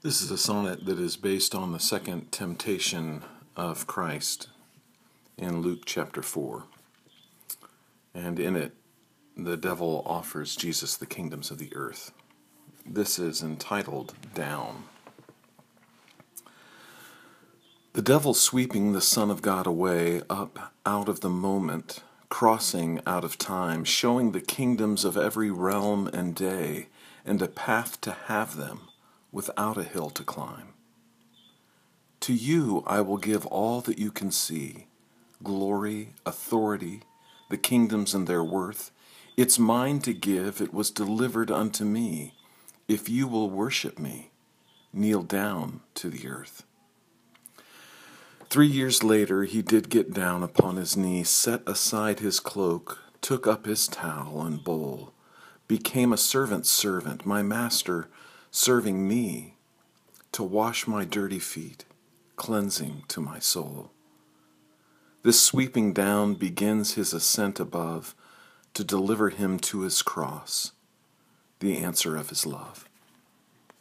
This is a sonnet that is based on the second temptation of Christ in Luke chapter 4. And in it, the devil offers Jesus the kingdoms of the earth. This is entitled Down. The devil sweeping the Son of God away up out of the moment, crossing out of time, showing the kingdoms of every realm and day, and a path to have them without a hill to climb. To you I will give all that you can see glory, authority, the kingdoms and their worth. It's mine to give, it was delivered unto me. If you will worship me, kneel down to the earth. Three years later, he did get down upon his knee, set aside his cloak, took up his towel and bowl, became a servant's servant, my master serving me to wash my dirty feet, cleansing to my soul. This sweeping down begins his ascent above to deliver him to his cross, the answer of his love.